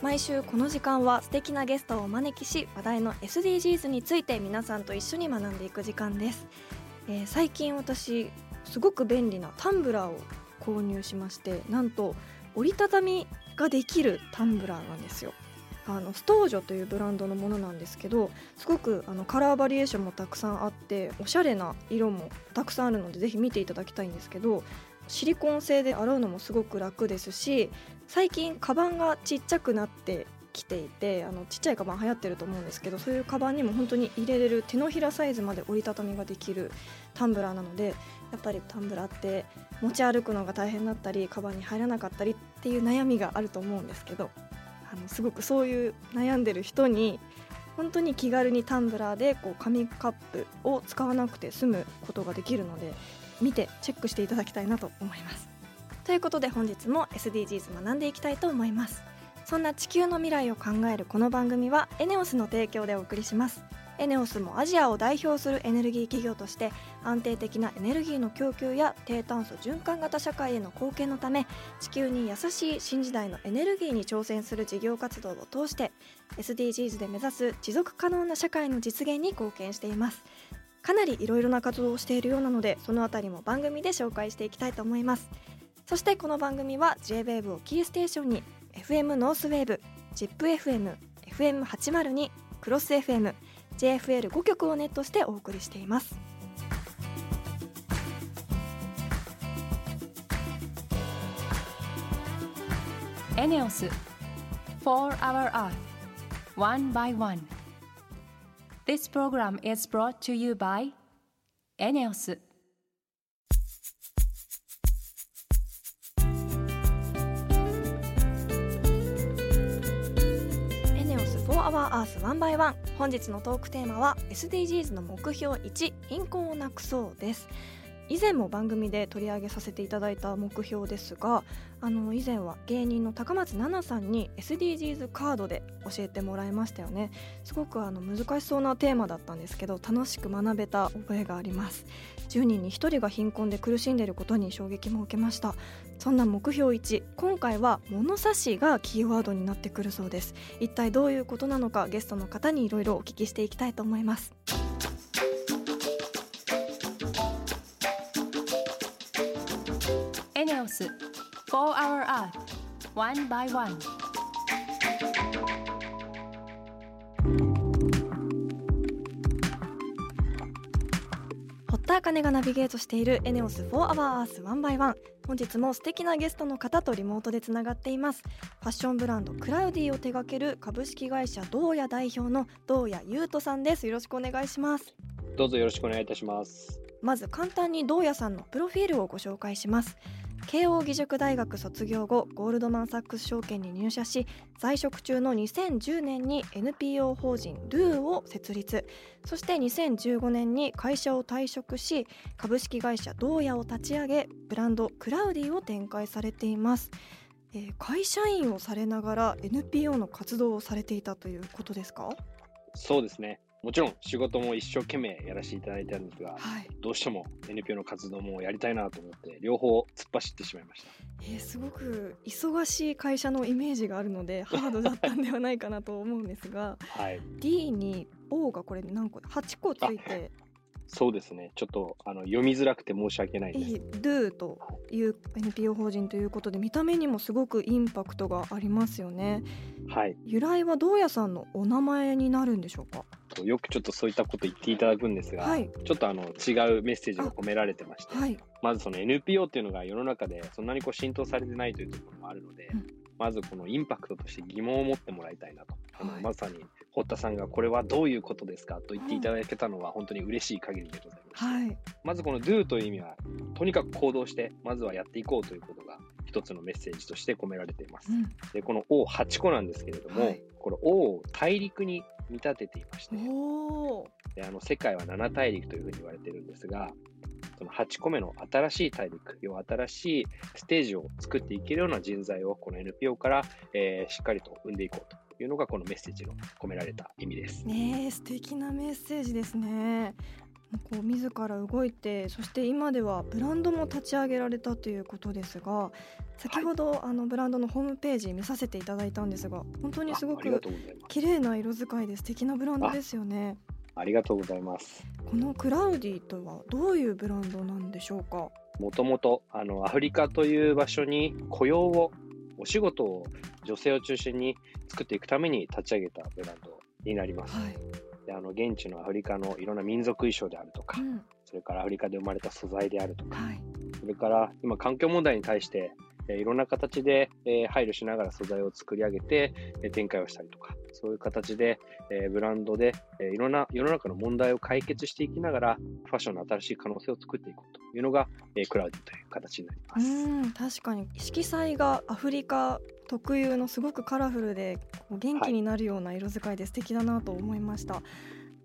毎週この時間は素敵なゲストをお招きし話題の SDGs について皆さんと一緒に学んでいく時間です、えー最近私すごく便利なタンブラーを購入しましてなんと折りたたみができるタンブラーなんですよ。あのストージョというブランドのものなんですけどすごくあのカラーバリエーションもたくさんあっておしゃれな色もたくさんあるのでぜひ見ていただきたいんですけどシリコン製で洗うのもすごく楽ですし最近カバンがちっちゃくなってきていてあのちっちゃいカバン流行ってると思うんですけどそういうカバンにも本当に入れれる手のひらサイズまで折りたたみができるタンブラーなのでやっぱりタンブラーって持ち歩くのが大変だったりカバンに入らなかったりっていう悩みがあると思うんですけどあのすごくそういう悩んでる人に本当に気軽にタンブラーでこう紙カップを使わなくて済むことができるので見てチェックしていただきたいなと思います。ということで本日も SDGs 学んでいきたいと思います。そんな地球の未来を考えるこの番組はエネオスの提供でお送りします。エネオスもアジアを代表するエネルギー企業として安定的なエネルギーの供給や低炭素循環型社会への貢献のため地球に優しい新時代のエネルギーに挑戦する事業活動を通して SDGs で目指す持続可能な社会の実現に貢献していますかなりいろいろな活動をしているようなのでそのあたりも番組で紹介していきたいと思いますそしてこの番組は JWAVE をキーステーションに FM ノースウェーブ ZIPFM FM802 クロス FM JFL5 曲をネットしてお送りしていますエネオス4 Hour Earth One by One This program is brought to you by エネオスネオス4 Hour Earth 1 by 1本日のトークテーマは SDGs の目標1貧困をなくそうです。以前も番組で取り上げさせていただいた目標ですがあの以前は芸人の高松菜奈さんに SDGs カードで教えてもらいましたよね。すごくあの難しそうなテーマだったんですけど楽しく学べた覚えがあります。10人に1人が貧困で苦しんでいることに衝撃も受けました。そんな目標1今回は物差しがキーワードになってくるそうです。一体どういうことなのかゲストの方にいろいろお聞きしていきたいと思います。エネオス4 Hour Earth One by One 堀田茜がナビゲートしているエネオス4 Hour Earth 1 by 1本日も素敵なゲストの方とリモートでつながっています。ファッションブランドクラウディを手掛ける株式会社どうや代表のどうや優斗さんです。よろしくお願いします。どうぞよろしくお願いいたします。まず簡単にどうやさんのプロフィールをご紹介します慶應義塾大学卒業後ゴールドマンサックス証券に入社し在職中の2010年に NPO 法人ルーを設立。そして2015年に会社を退職し株式会社どうやを立ち上げブランドクラウディを展開されています、えー会社員をされながら NPO の活動をされていたということですか？そうですね。もちろん仕事も一生懸命やらせていただいたんですが、はいどうしても NPO の活動もやりたいなと思って、両方突っ走ってしまいました。えーすごく忙しい会社のイメージがあるので ハードだったんではないかなと思うんですがはい。D に O がこれ何個8個ついてそうですね。ちょっとあの読みづらくて申し訳ないです。Do という NPO 法人ということで見た目にもすごくインパクトがありますよねはい。由来はどうやさんのお名前になるんでしょうか？とよくちょっとそういったこと言っていただくんですが、はい。ちょっとあの違うメッセージが込められてまして、はい。まずその NPO っていうのが世の中でそんなにこう浸透されてないというところもあるので、うん。まずこのインパクトとして疑問を持ってもらいたいなと。あのはい。まさに堀田さんがこれはどういうことですかと言っていただけたのは本当に嬉しい限りでございます。はい。まずこの do という意味は、とにかく行動して、まずはやっていこうということが一つのメッセージとして込められています。うん。で、この O8 個なんですけれども、はい。この O を大陸に見立てていまして、であの世界は7大陸というふうに言われてるんですが、その8個目の新しい大陸、要は新しいステージを作っていけるような人材をこの NPO から、えーしっかりと生んでいこうというのがこのメッセージの込められた意味です。ねえ素敵なメッセージですね。こう自ら動いてそして今ではブランドも立ち上げられたということですが先ほど、あのブランドのホームページ見させていただいたんですが本当にすごく。綺麗な色使いで素敵なブランドですよねありがとうございます。このクラウディとはどういうブランドなんでしょうか？もともとあのアフリカという場所に雇用を、お仕事を女性を中心に作っていくために立ち上げたブランドになります。はい、であの現地のアフリカのいろんな民族衣装であるとかう、んそれからアフリカで生まれた素材であるとか、はいそれから今環境問題に対して、えいろんな形で、え配慮しながら素材を作り上げて、え展開をしたりとか、そういう形で、えブランドで、えいろんな世の中の問題を解決していきながら、ファッションの新しい可能性を作っていこうというのが、えクラウディという形になります。うん確かに色彩がアフリカ特有のすごくカラフルで元気になるような色使いで素敵だなと思いました、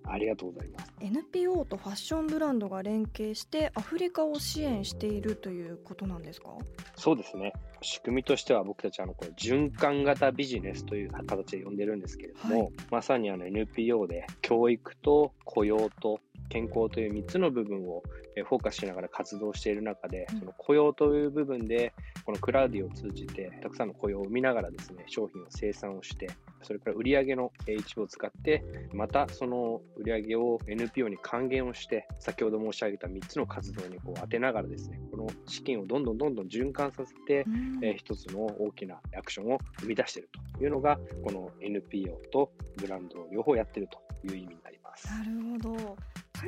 ありがとうございます。NPO とファッションブランドが連携してアフリカを支援しているということなんですか？そうですね。仕組みとしては僕たちあのこれ循環型ビジネスという形で呼んでるんですけれども、はいまさにあの NPO で教育と雇用と健康という3つの部分をえーフォーカスしながら活動している中で、うん。その雇用という部分でこのクラウディを通じてたくさんの雇用を生みながらですね商品を生産をしてそれから売上のえー一部を使ってまたその売上を NPO に還元をして先ほど申し上げた3つの活動にこう当てながらですねこの資金をどんどんどんどん循環させてうん。えー一つの大きなアクションを生み出しているというのが、この NPO とブランドを両方やっているという意味になります。なるほど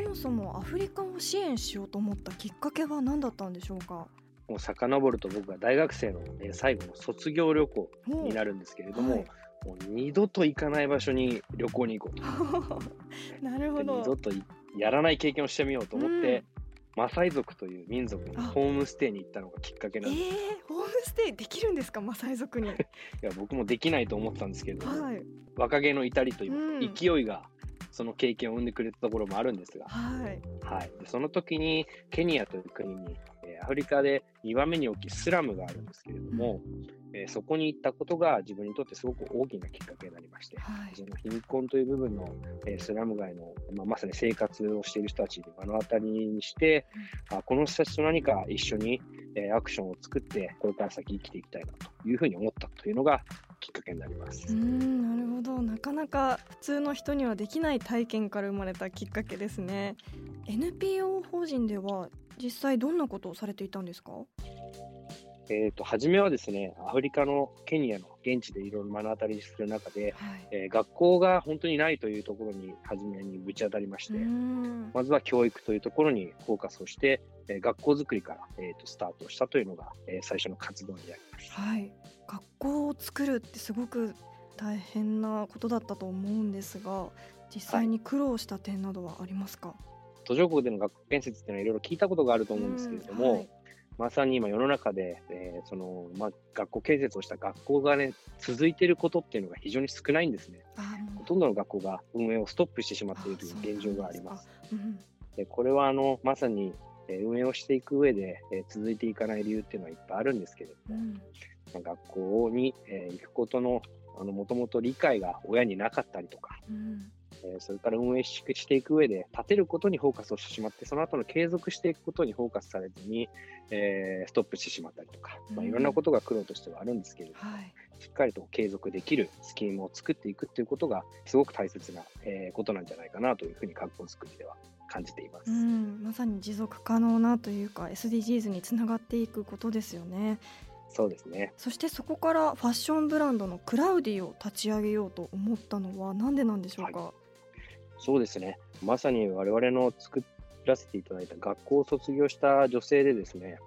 そもそもアフリカを支援しようと思ったきっかけは何だったんでしょうか？もう遡ると僕が大学生のえー最後の卒業旅行になるんですけれども、はい。もう二度と行かない場所に旅行に行こうと。なるほど。で二度といやらない経験をしてみようと思って、マサイ族という民族のホームステイに行ったのがきっかけえなんです。ー、ホームステイできるんですか？マサイ族に。いや僕もできないと思ってたんですけれども、はい。若気の至りといううん。か、勢いがその経験を生んでくれたところもあるんですが、はい。はい、でその時にケニアという国に、えーアフリカで2番目に大きいスラムがあるんですけれども、えーそこに行ったことが自分にとってすごく大きなきっかけになりまして、はい。その貧困という部分の、えースラム街の、まあ、まさに生活をしている人たちに目の当たりにして、あこの人たちと何か一緒に、えーアクションを作って、これから先生きていきたいなというふうに思ったというのがきっかけになります。うーんなるほどなかなか普通の人にはできない体験から生まれたきっかけですね。NPO 法人では実際どんなことをされていたんですか？えー、と初めはですね、アフリカのケニアの現地でいろいろ目の当たりにする中で、はい。えー学校が本当にないというところに初めにぶち当たりまして、まずは教育というところにフォーカスをして、えー学校づくりから、えー、とスタートしたというのが、えー最初の活動になります。はい。学校を作るってすごく大変なことだったと思うんですが実際に苦労した点などはありますか、途上国での学校建設っていうのはいろいろ聞いたことがあると思うんですけれども、うんはいまさに今世の中で、えーそのまあ、学校建設をした学校がね、続いていることっていうのが非常に少ないんですね。ほとんどの学校が運営をストップしてしまっているとあいう現状があります。。でこれはあのまさにえー運営をしていく上で、えー続いていかない理由っていうのはいっぱいあるんですけれども、かうん学校に、えー行くことのもともと理解が親になかったりとか、うん。えーそれから運営ししていく上で立てることにフォーカスをしてしまってその後の継続していくことにフォーカスされずに、えーストップしてしまったりとか、まあ、うん。いろんなことが苦労としてはあるんですけれども、はい。しっかりと継続できるスキームを作っていくっていうことがすごく大切な、えーことなんじゃないかなというふうに学校作りでは感じています。うん、まさに持続可能なというか SDGs につながっていくことですよねそうですね。そしてそこからファッションブランドのクラウディを立ち上げようと思ったのは何でなんでしょうか、そうですね。まさに我々の作らせていただいた学校を卒業した女性でですね、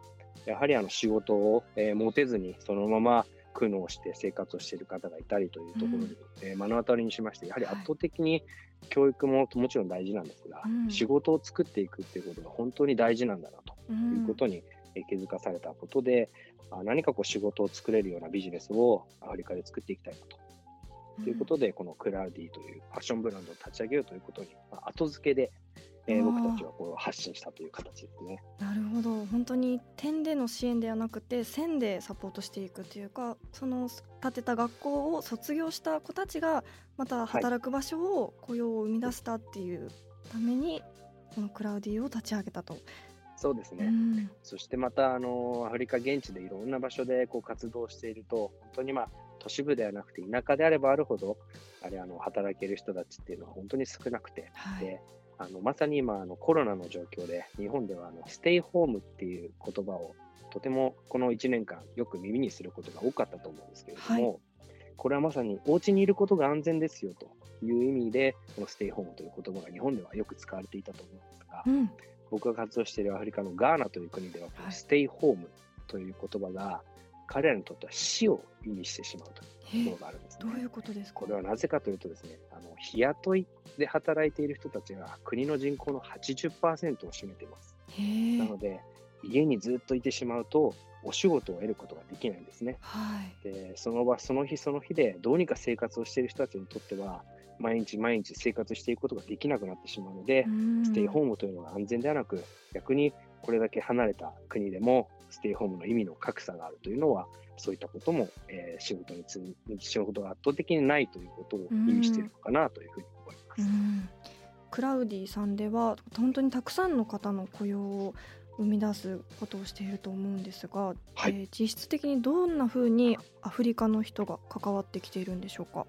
やはりあの仕事を、えー持てずにそのまま苦悩して生活をしている方がいたりというところに、うん。えー目の当たりにしまして、やはりはい。圧倒的に教育ももちろん大事なんですが、うん。仕事を作っていくっていうことが本当に大事なんだなとうんいうことに、えー気づかされたことで、あ何かこう仕事を作れるようなビジネスをアフリカで作っていきたいなと。ということで、このクラウディというファッションブランドを立ち上げようということに、まあ、後付けで、えー僕たちはこう発信したという形ですね。なるほど本当に点での支援ではなくて線でサポートしていくというかその建てた学校を卒業した子たちがまた働く場所を雇用を生み出したっていうためにこのクラウディを立ち上げたと。そうですね。うん。そしてまた、あのアフリカ現地でいろんな場所でこう活動していると、本当にまあ、都市部ではなくて田舎であればあるほど、あれ、あの、働ける人たちっていうのは本当に少なくて、はい。で、あの、まさに今、あの、コロナの状況で、日本ではあの、ステイホームっていう言葉を、とてもこの1年間よく耳にすることが多かったと思うんですけれども、これはまさにお家にいることが安全ですよという意味で、このステイホームという言葉が日本ではよく使われていたと思うんですが、うん僕が活動しているアフリカのガーナという国では、ステイホームという言葉が、彼らにとっては死を意味してしまうというところがあるんですね。どういうことですか？これはなぜかというとですね、あの日雇いで働いている人たちが国の人口の80%を占めています。なので、家にずっといてしまうと、お仕事を得ることができないんですね。はいで、その場、その日その日でどうにか生活をしている人たちにとっては、毎日毎日生活していくことができなくなってしまうので、ステイホームというのが安全ではなく、逆にこれだけ離れた国でも、ステイホームの意味の格差があるというのは、そういったことも、えー仕事につ仕事が圧倒的にないということを意味しているのかなというふうに思います。うんクラウディさんでは本当にたくさんの方の雇用を生み出すことをしていると思うんですが、はいえー実質的にどんな風にアフリカの人が関わってきているんでしょうか？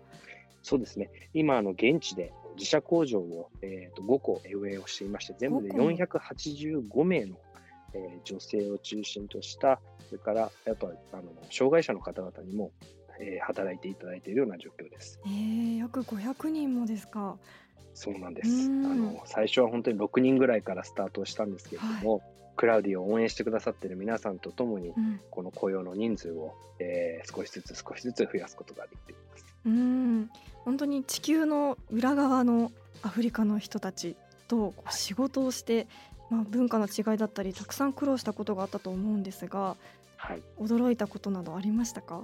そうですね。今、あの、現地で自社工場を、えー、と5個運営をしていまして、全部で5個も485名の、えー女性を中心とした、それから、やっぱ、あの、障害者の方々にも、えー働いていただいているような状況です。えー、約500人もですか？そうなんです。うんあの、最初は本当に6人ぐらいからスタートをしたんですけれども、クラウディを応援してくださっている皆さんとともに、うん、この雇用の人数を、えー少しずつ少しずつ増やすことができています。うん本当に地球の裏側のアフリカの人たちと仕事をして、まあ、文化の違いだったりたくさん苦労したことがあったと思うんですがはい。驚いたことなどありましたか？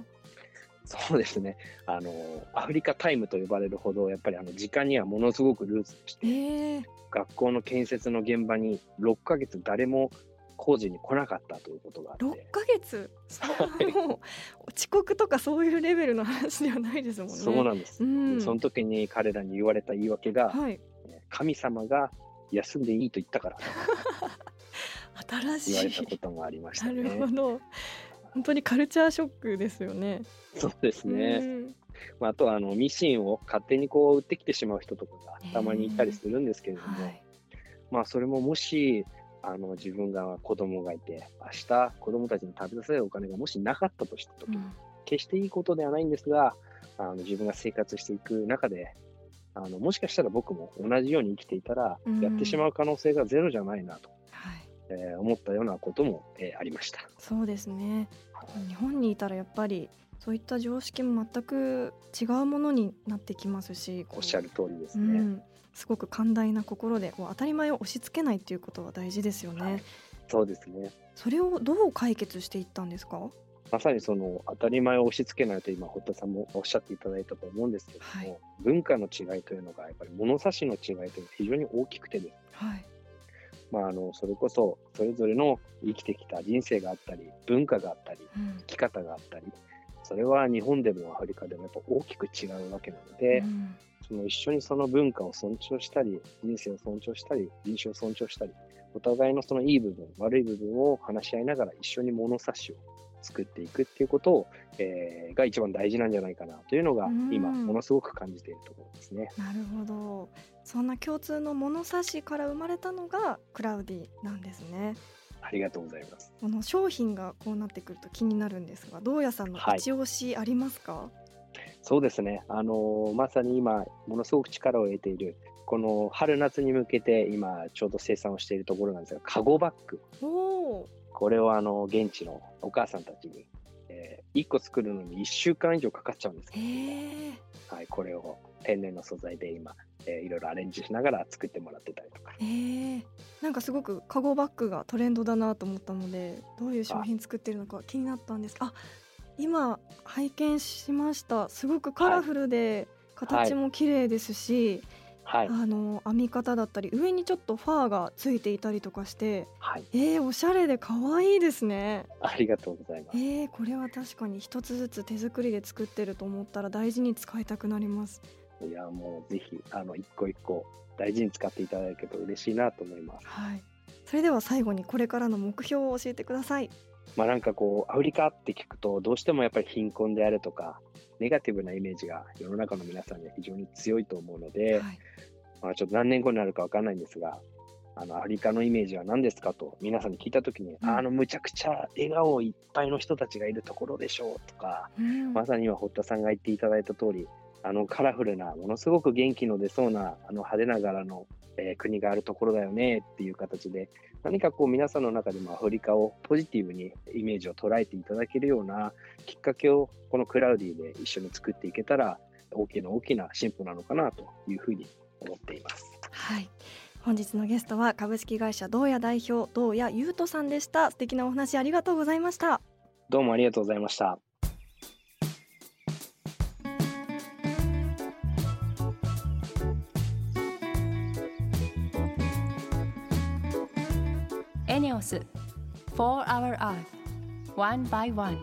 そうですね。あの、アフリカタイムと呼ばれるほど、やっぱりあの、時間にはものすごくルーズでして、えー、学校の建設の現場に6ヶ月誰も工事に来なかったということがあ6って、ヶ月？もう遅刻とかそういうレベルの話ではないですもんね。そうなんです。うん。その時に彼らに言われた言い訳が、はい、神様が休んでいいと言ったから。新言われしいたこともありましたなね。るほど。本当にカルチャーショックですよね。そうですね。うん。まあ、あとはあのミシンを勝手にこう売ってきてしまう人とかがたまにいたりするんですけれども、はい。まあそれももしあの自分が子供がいて明日子供たちに食べさせるお金がもしなかったとしたとき、うん。決していいことではないんですがあの自分が生活していく中であのもしかしたら僕も同じように生きていたら、うん。やってしまう可能性がゼロじゃないなと、はい。えー思ったようなことも、えーありました。そうですね。日本にいたらやっぱりそういった常識も全く違うものになってきますしおっしゃる通りですね。うん、すごく寛大な心でこう当たり前を押し付けないっていうことは大事ですよね、はい。そうですね。それをどう解決していったんですか？まさにその当たり前を押し付けないと今、堀田さんもおっしゃっていただいたと思うんですけれども、はい。文化の違いというのが、やっぱり物差しの違いというのが非常に大きくてですね。はい。まあ、あのそれこそそれぞれの生きてきた人生があったり文化があったりうん。生き方があったりそれは日本でもアフリカでもやっぱ大きく違うわけなので、うんその一緒にその文化を尊重したり人生を尊重したり人種を尊重したりお互いのそのいい部分悪い部分を話し合いながら一緒に物差しを作っていくっていうことを、えーが一番大事なんじゃないかなというのがうん。今ものすごく感じているところですね。なるほど。そんな共通の物差しから生まれたのがクラウディなんですね。ありがとうございます。この商品がこうなってくると気になるんですがどうやさんのはい。一押しありますか、そうですね。あのーまさに今、ものすごく力を得ている、この春夏に向けて今、ちょうど生産をしているところなんですが、カゴバッグ。これをあの、現地のお母さんたちに、え1個作るのに1週間以上かかっちゃうんですけへど、えはい、これを天然の素材で今、えーいろいろアレンジしながら作ってもらってたりとか。えー、なんかすごくカゴバッグがトレンドだなと思ったのでどういう商品作ってるのか気になったんですあ今拝見しましたすごくカラフルで形も綺麗ですし、はい。あの編み方だったり上にちょっとファーがついていたりとかしてはい。えー、おしゃれで可愛いですねありがとうございます。えー、これは確かに一つずつ手作りで作ってると思ったら大事に使いたくなりますいや、もうぜひ、あの、一個一個大事に使っていただけると嬉しいなと思います。はいそれでは最後にこれからの目標を教えてくださいまあなんかこう、アフリカって聞くと、どうしてもやっぱり貧困であるとか、ネガティブなイメージが世の中の皆さんには非常に強いと思うので、はい。まあ、ちょっと何年後になるかわかんないんですが、あのアフリカのイメージは何ですかと皆さんに聞いたときに、うん。あのむちゃくちゃ笑顔いっぱいの人たちがいるところでしょうとか、うん。まさに今堀田さんが言っていただいた通り、あのカラフルな、ものすごく元気の出そうな、あの派手な柄の、えー国があるところだよねっていう形で、何かこう皆さんの中でもアフリカをポジティブにイメージを捉えていただけるようなきっかけをこのクラウディで一緒に作っていけたら、大きな大きな進歩なのかなというふうに思っています。はい本日のゲストは株式会社東野代表東野優斗さんでした素敵なお話ありがとうございましたどうもありがとうございました。オス For Our Earth One by One.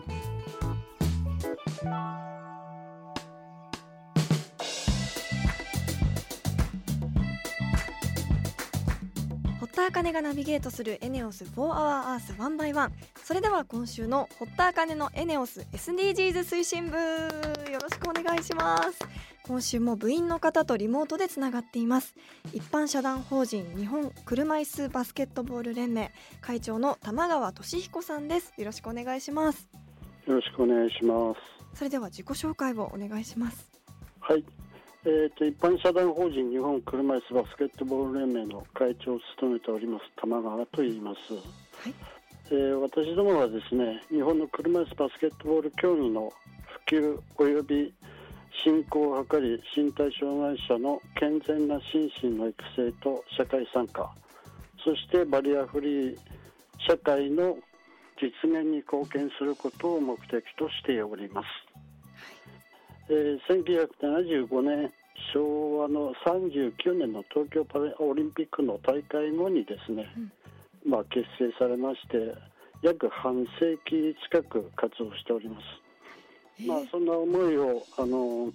堀田茜がナビゲートするエネオス4 Hour Earth 1 by 1それでは今週の堀田茜のエネオス SDGs 推進部よろしくお願いします。今週も部員の方とリモートでつながっています一般社団法人日本車椅子バスケットボール連盟会長の玉川俊彦さんですよろしくお願いしますよろしくお願いします。それでは自己紹介をお願いしますはい。えー、と一般社団法人日本車椅子バスケットボール連盟の会長を務めております玉川と言います。はいえー私どもはですね、日本の車椅子バスケットボール競技の普及及び振興を図り、身体障害者の健全な心身の育成と社会参加、そしてバリアフリー社会の実現に貢献することを目的としております。えー1975年昭和の39年の東京パラオリンピックの大会後にですね、まあ、結成されまして約半世紀近く活動しております、まあ、そんな思いをあの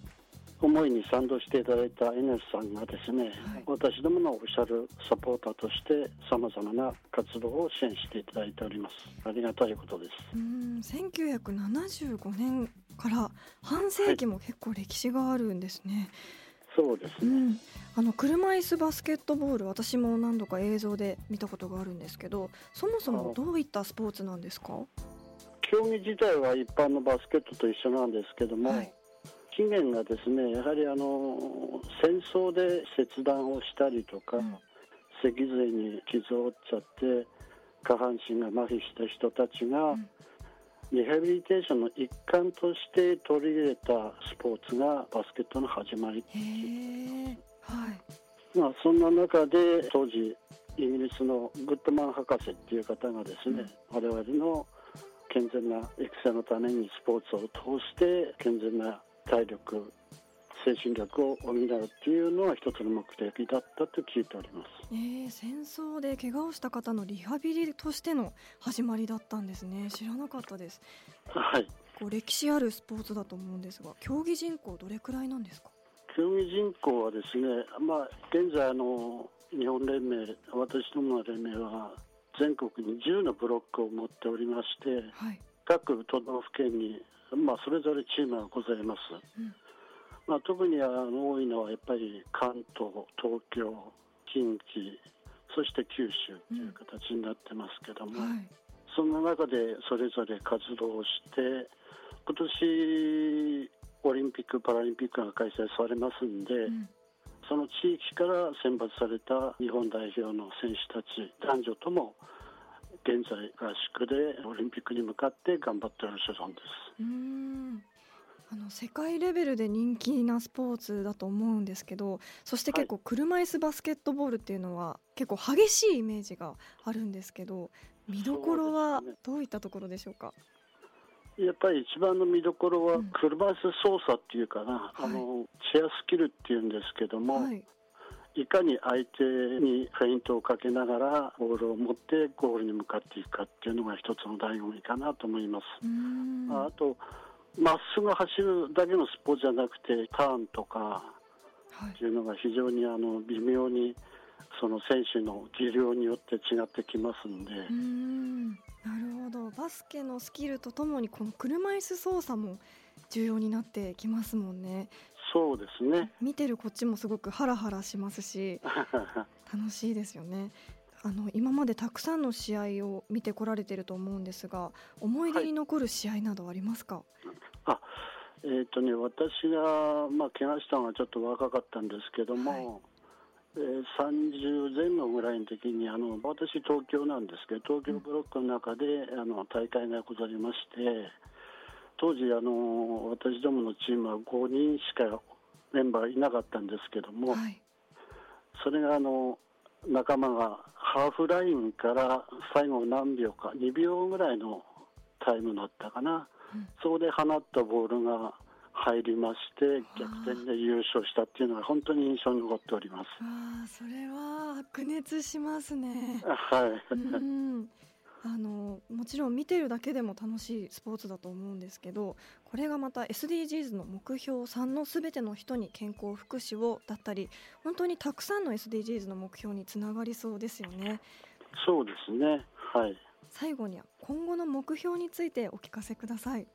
思いに賛同していただいた NS さんがですね、私どものオフィシャルサポーターとしてさまざまな活動を支援していただいております。ありがたいことです。うーん1975年から半世紀も結構歴史があるんですね、そうですね。うん、あの車椅子バスケットボール私も何度か映像で見たことがあるんですけどそもそもどういったスポーツなんですか？競技自体は一般のバスケットと一緒なんですけども、はい。起源がですねやはりあの戦争で切断をしたりとか、うん。脊髄に傷を負っちゃって下半身が麻痺した人たちが、ん。リハビリテーションの一環として取り入れたスポーツがバスケットの始まり、はい。まあ、そんな中で当時イギリスのグッドマン博士っていう方がですね、我々の健全な育成のためにスポーツを通して健全な体力精神力を補うっていうのは一つの目的だったと聞いております。えー、戦争で怪我をした方のリハビリとしての始まりだったんですね。知らなかったです。はい。こう歴史あるスポーツだと思うんですが競技人口どれくらいなんですか？競技人口はですね、まあ、現在あの日本連盟私どもの連盟は全国に10のブロックを持っておりましてはい。各都道府県に、まあ、それぞれチームがございます、うん。まあ、特にあの多いのはやっぱり関東東京近畿そして九州という形になってますけども、はい。そんな中でそれぞれ活動をして今年オリンピック・パラリンピックが開催されますんで、うんその地域から選抜された日本代表の選手たち男女とも現在合宿でオリンピックに向かって頑張っているんです。うーん。あのの世界レベルで人気なスポーツだと思うんですけどそして結構車椅子バスケットボールっていうのは結構激しいイメージがあるんですけど見どころはどういったところでしょうか？やっぱり一番の見どころはうん。車椅子操作っていうかな、はい。あのチェアスキルっていうんですけども、はい。いかに相手にフェイントをかけながらボールを持ってゴールに向かっていくかっていうのが一つの醍醐味かなと思います。あとまっすぐ走るだけのスポーツじゃなくてターンとかはい。っていうのが非常にあの微妙にその選手の技量によって違ってきますんで、ん。なるほど。バスケのスキルとともにこの車椅子操作も重要になってきますもんね。そうですね。見てるこっちもすごくハラハラしますし 楽しいですよね。あの今までたくさんの試合を見てこられてると思うんですが思い出に残る試合などありますか、えーとね、私が、まあ、怪我したのがちょっと若かったんですけども、えー30前後ぐらいの時にあの私、東京なんですけど東京ブロックの中であの大会がございまして当時あの、私どものチームは5人しかメンバーいなかったんですけども、はい。それがあの仲間がハーフラインから最後何秒か2秒ぐらいのタイムだったかな、うん。そこで放ったボールが入りまして逆転で優勝したっていうのが本当に印象に残っております。あーそれは白熱しますね。はい、うんあのもちろん見てるだけでも楽しいスポーツだと思うんですけどこれがまた SDGs の目標3のすべての人に健康福祉をだったり本当にたくさんの SDGs の目標につながりそうですよね。そうですね、はい、最後には今後の目標についてお聞かせください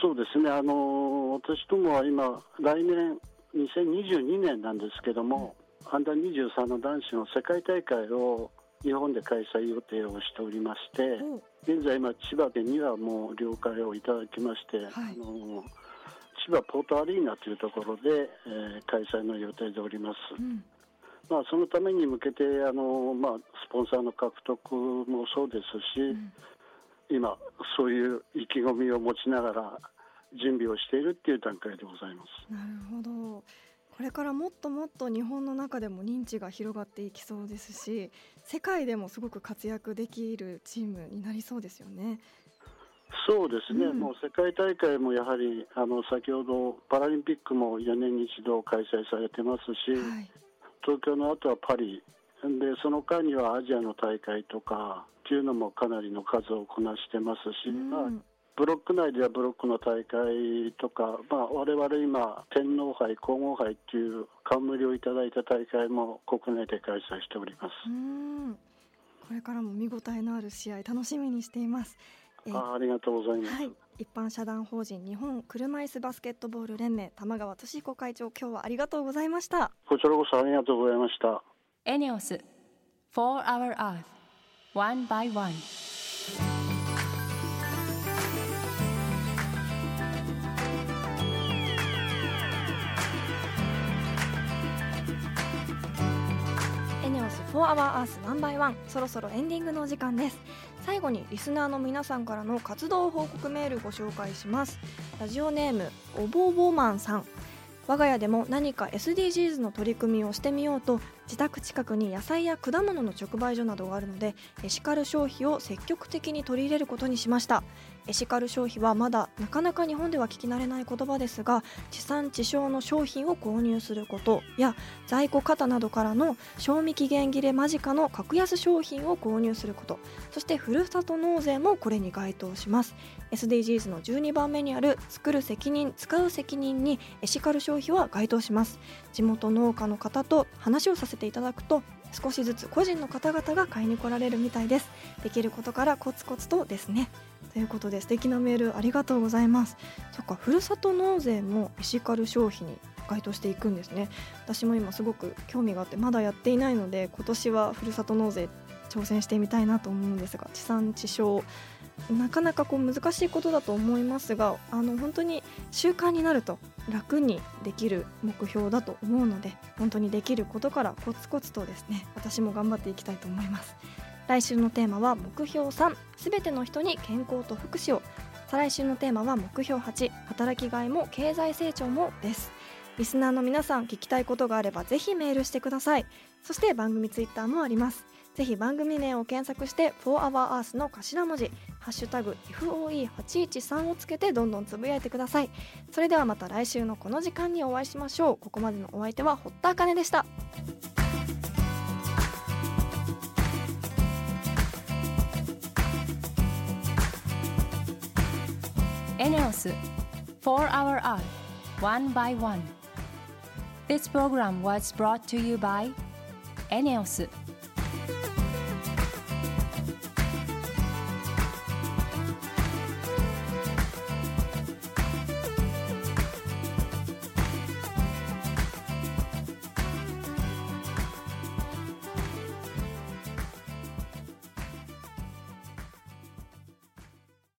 そうですね、あの私どもは今、来年、2022年なんですけども、アンダー23の男子の世界大会を日本で開催予定をしておりまして、お現在、今、千葉県にはもう了解をいただきまして、はい。あの千葉ポートアリーナというところで、えー開催の予定でおります。うん。まあ、そのために向けてあの、まあ、スポンサーの獲得もそうですし、うん今、そういう意気込みを持ちながら準備をしているっていう段階でございます。なるほど。これからもっともっと日本の中でも認知が広がっていきそうですし世界でもすごく活躍できるチームになりそうですよね。そうですね、うん。もう世界大会もやはりあの先ほどパラリンピックも4年に一度開催されてますし、はい。東京の後はパリ。でその間にはアジアの大会とかっていうのもかなりの数をこなしてますし、うんまあ、ブロック内ではブロックの大会とか、まあ、我々今天皇杯皇后杯っていう冠をいただいた大会も国内で開催しております。うんこれからも見応えのある試合楽しみにしています。えーあありがとうございます。はい、一般社団法人日本車椅子バスケットボール連盟玉川俊彦会長今日はありがとうございました。こちらこそありがとうございました。エネオス For Our Earth One by One. エネオス4 Hour Earth 1 by 1そろそろエンディングのお時間です。最後にリスナーの皆さんからの活動報告メールご紹介します。ラジオネームおぼぼマンさん。我が家でも何か SDGs の取り組みをしてみようと自宅近くに野菜や果物の直売所などがあるのでエシカル消費を積極的に取り入れることにしました。エシカル消費はまだなかなか日本では聞き慣れない言葉ですが地産地消の商品を購入することや在庫過多などからの賞味期限切れ間近の格安商品を購入することそしてふるさと納税もこれに該当します。SDGs の12番目にある作る責任使う責任にエシカル消費は該当します。地元農家の方と話をさせていただくと少しずつ個人の方々が買いに来られるみたいです。できることからコツコツとですね。ということで素敵なメールありがとうございます。そっかふるさと納税もエシカル消費に該当していくんですね。私も今すごく興味があってまだやっていないので今年はふるさと納税挑戦してみたいなと思うんですが地産地消なかなかこう難しいことだと思いますがあの本当に習慣になると楽にできる目標だと思うので本当にできることからコツコツとですね私も頑張っていきたいと思います。来週のテーマは目標3すべての人に健康と福祉を。再来週のテーマは目標8働きがいも経済成長もです。リスナーの皆さん聞きたいことがあればぜひメールしてください。そして番組ツイッターもあります。ぜひ番組名を検索して「4HourEarth」の頭文字「ハッシュタグ #FOE813」をつけてどんどんつぶやいてください。それではまた来週のこの時間にお会いしましょう。ここまでのお相手は堀田茜でした。エネオス4 Hour Earth One by One This program was brought to you by エネオス